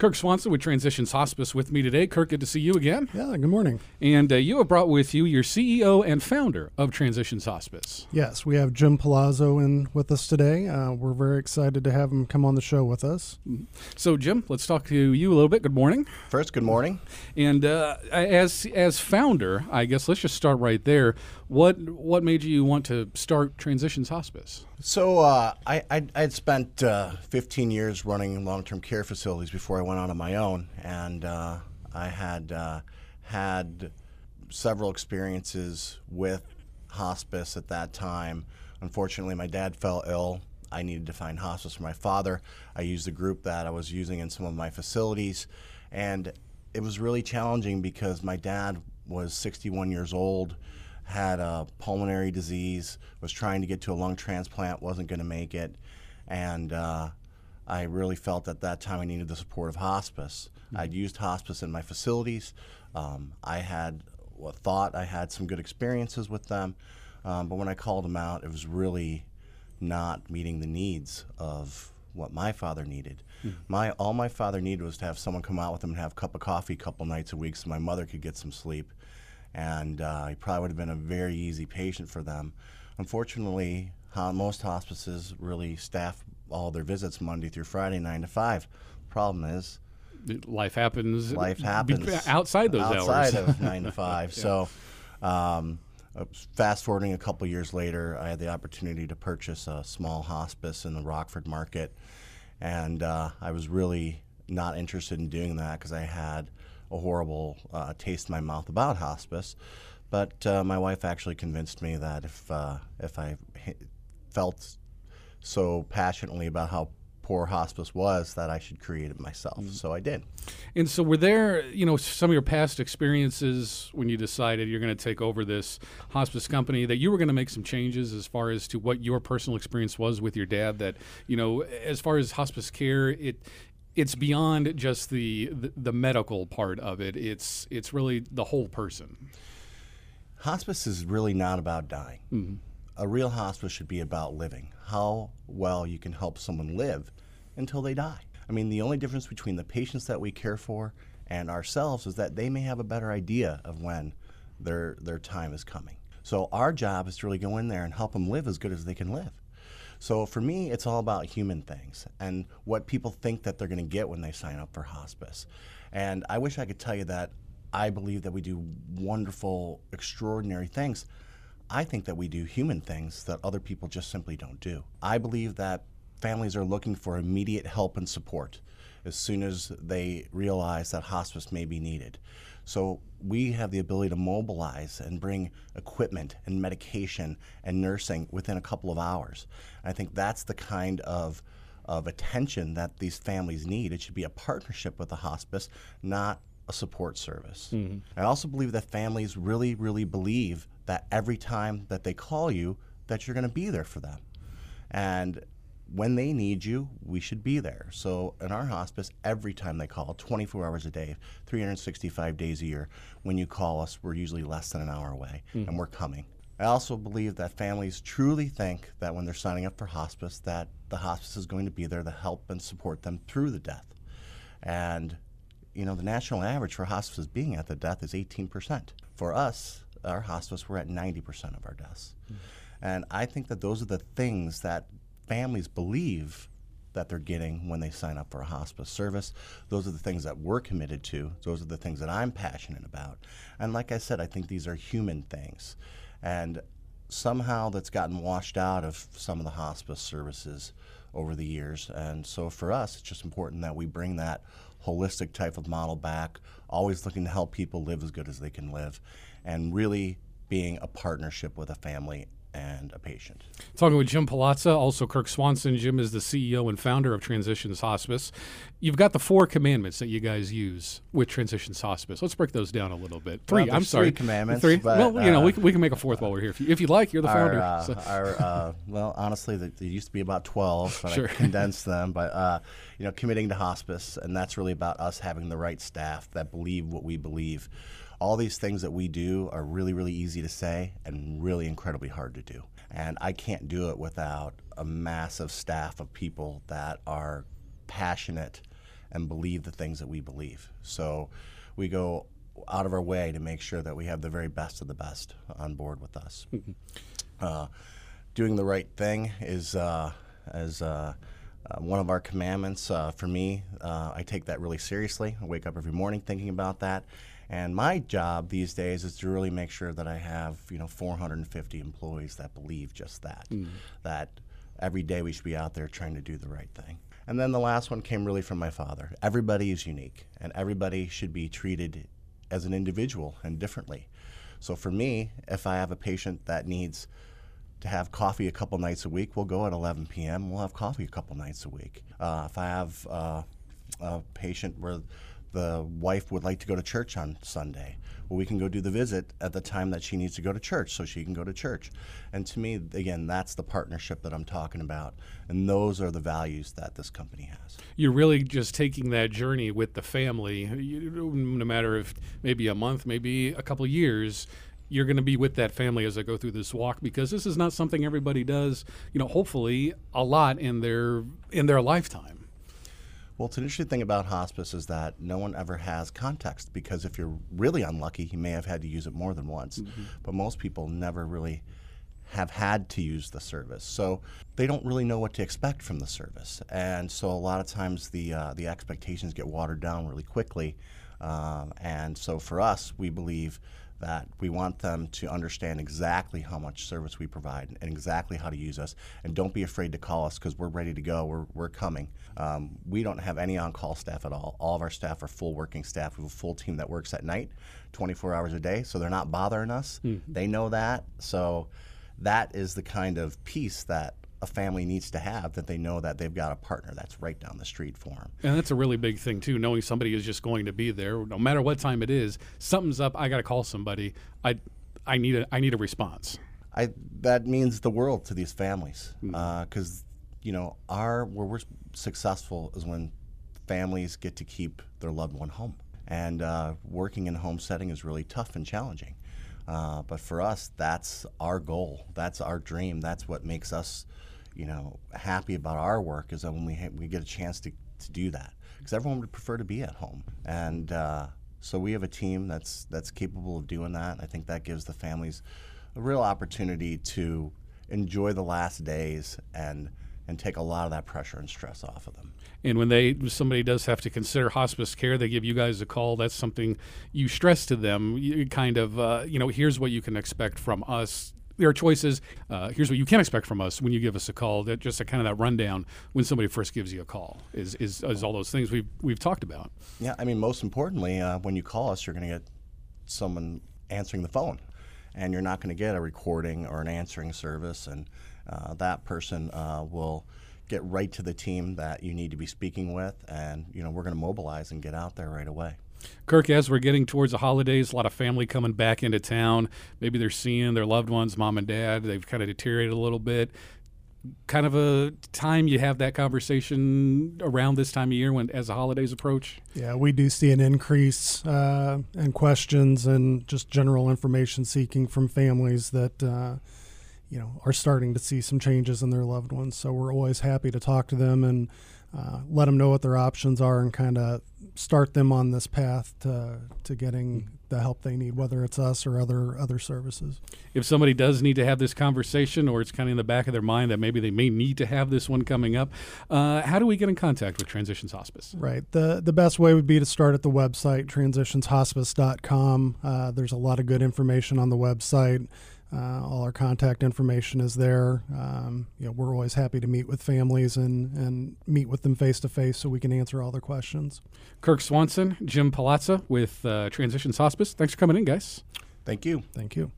Kirk Swanson with Transitions Hospice with me today. Kirk, good to see you again. Yeah, good morning. And uh, you have brought with you your CEO and founder of Transitions Hospice. Yes, we have Jim Palazzo in with us today. Uh, we're very excited to have him come on the show with us. So, Jim, let's talk to you a little bit. Good morning. First, good morning. And uh, as as founder, I guess let's just start right there. What what made you want to start Transitions Hospice? So uh, I I'd, I'd spent uh, 15 years running long-term care facilities before I went out on my own, and uh, I had uh, had several experiences with hospice at that time. Unfortunately, my dad fell ill. I needed to find hospice for my father. I used the group that I was using in some of my facilities, and it was really challenging because my dad was 61 years old had a pulmonary disease, was trying to get to a lung transplant, wasn't going to make it, and uh, I really felt at that time I needed the support of hospice. Mm-hmm. I'd used hospice in my facilities. Um, I had well, thought I had some good experiences with them, um, but when I called them out, it was really not meeting the needs of what my father needed. Mm-hmm. My all my father needed was to have someone come out with him and have a cup of coffee a couple nights a week, so my mother could get some sleep and uh, he probably would have been a very easy patient for them. Unfortunately, most hospices really staff all their visits Monday through Friday, nine to five. Problem is, life happens. Life happens outside those outside hours. of nine to five. yeah. So, um, uh, fast forwarding a couple years later, I had the opportunity to purchase a small hospice in the Rockford market, and uh, I was really not interested in doing that because I had a horrible uh, taste in my mouth about hospice. But uh, my wife actually convinced me that if uh, if I felt so passionately about how poor hospice was that I should create it myself. Mm. So I did. And so were there, you know, some of your past experiences when you decided you're going to take over this hospice company that you were going to make some changes as far as to what your personal experience was with your dad that, you know, as far as hospice care, it it's beyond just the, the, the medical part of it. It's it's really the whole person. Hospice is really not about dying. Mm-hmm. A real hospice should be about living. How well you can help someone live until they die. I mean, the only difference between the patients that we care for and ourselves is that they may have a better idea of when their their time is coming. So our job is to really go in there and help them live as good as they can live. So for me, it's all about human things and what people think that they're going to get when they sign up for hospice. And I wish I could tell you that I believe that we do wonderful, extraordinary things. I think that we do human things that other people just simply don't do. I believe that families are looking for immediate help and support as soon as they realize that hospice may be needed. So we have the ability to mobilize and bring equipment and medication and nursing within a couple of hours. I think that's the kind of of attention that these families need. It should be a partnership with the hospice, not a support service. Mm-hmm. I also believe that families really, really believe that every time that they call you, that you're going to be there for them. And when they need you, we should be there. So in our hospice, every time they call, 24 hours a day, 365 days a year, when you call us, we're usually less than an hour away, mm-hmm. and we're coming. I also believe that families truly think that when they're signing up for hospice, that the hospice is going to be there to help and support them through the death. And you know, the national average for hospices being at the death is 18%. For us, our hospice, we're at 90% of our deaths. Mm-hmm. And I think that those are the things that families believe that they're getting when they sign up for a hospice service. Those are the things that we're committed to. Those are the things that I'm passionate about. And like I said, I think these are human things. And somehow that's gotten washed out of some of the hospice services over the years. And so for us, it's just important that we bring that holistic type of model back, always looking to help people live as good as they can live, and really being a partnership with a family and a patient. Talking with Jim Palazzo, also Kirk Swanson. Jim is the CEO and founder of Transitions Hospice. You've got the four commandments that you guys use with Transitions Hospice. Let's break those down a little bit. Three. Well, I'm sorry. Three commandments. Three. But, well, you know, we, uh, we can make a fourth while we're here if you, if you like. You're the founder. Uh, so. our uh, well, honestly, there used to be about twelve, but sure. I condensed them. But uh, you know, committing to hospice, and that's really about us having the right staff that believe what we believe all these things that we do are really, really easy to say and really incredibly hard to do. And I can't do it without a massive staff of people that are passionate and believe the things that we believe. So we go out of our way to make sure that we have the very best of the best on board with us. uh, doing the right thing is uh, as uh, uh, one of our commandments. Uh, for me, uh, I take that really seriously. I wake up every morning thinking about that. And my job these days is to really make sure that I have, you know, 450 employees that believe just that. Mm. That every day we should be out there trying to do the right thing. And then the last one came really from my father. Everybody is unique, and everybody should be treated as an individual and differently. So for me, if I have a patient that needs to have coffee a couple nights a week, we'll go at 11 p.m. We'll have coffee a couple nights a week. Uh, if I have uh, a patient where the wife would like to go to church on Sunday, well, we can go do the visit at the time that she needs to go to church so she can go to church. And to me, again, that's the partnership that I'm talking about. And those are the values that this company has. You're really just taking that journey with the family, no matter if maybe a month, maybe a couple years you're going to be with that family as I go through this walk because this is not something everybody does, you know, hopefully a lot in their in their lifetime. Well, it's an interesting thing about hospice is that no one ever has context because if you're really unlucky, you may have had to use it more than once. Mm-hmm. But most people never really have had to use the service, so they don't really know what to expect from the service, and so a lot of times the uh, the expectations get watered down really quickly. Um, and so for us, we believe that we want them to understand exactly how much service we provide and exactly how to use us. And don't be afraid to call us because we're ready to go. We're, we're coming. Um, we don't have any on call staff at all. All of our staff are full working staff. We have a full team that works at night, 24 hours a day. So they're not bothering us. Mm-hmm. They know that. So that is the kind of piece that a family needs to have that they know that they've got a partner that's right down the street for them. And that's a really big thing too, knowing somebody is just going to be there no matter what time it is. Something's up, I got to call somebody. I I need a I need a response. I that means the world to these families because mm-hmm. uh, you know our where we're successful is when families get to keep their loved one home. And uh, working in a home setting is really tough and challenging. Uh, but for us, that's our goal. That's our dream. That's what makes us you know, happy about our work is that when we ha- we get a chance to, to do that because everyone would prefer to be at home and uh, so we have a team that's that's capable of doing that. I think that gives the families a real opportunity to enjoy the last days and and take a lot of that pressure and stress off of them. And when they somebody does have to consider hospice care, they give you guys a call. That's something you stress to them. You kind of uh, you know here's what you can expect from us there are choices. Uh, here's what you can expect from us when you give us a call. That just a kind of that rundown when somebody first gives you a call is is, is all those things we've we've talked about. Yeah, I mean, most importantly, uh, when you call us, you're going to get someone answering the phone, and you're not going to get a recording or an answering service, and uh, that person uh, will get right to the team that you need to be speaking with, and you know we're going to mobilize and get out there right away. Kirk, as we're getting towards the holidays, a lot of family coming back into town. Maybe they're seeing their loved ones, mom and dad. They've kind of deteriorated a little bit. Kind of a time you have that conversation around this time of year when, as the holidays approach. Yeah, we do see an increase uh, in questions and just general information seeking from families that uh, you know are starting to see some changes in their loved ones. So we're always happy to talk to them and uh, let them know what their options are and kind of start them on this path to to getting the help they need, whether it's us or other other services. If somebody does need to have this conversation, or it's kind of in the back of their mind that maybe they may need to have this one coming up, uh, how do we get in contact with Transitions Hospice? Right. the The best way would be to start at the website transitionshospice.com. Uh, there's a lot of good information on the website. Uh, all our contact information is there. Um, you know, we're always happy to meet with families and, and meet with them face to face so we can answer all their questions. Kirk Swanson, Jim Palazza with uh, Transitions Hospice. Thanks for coming in, guys. Thank you. Thank you.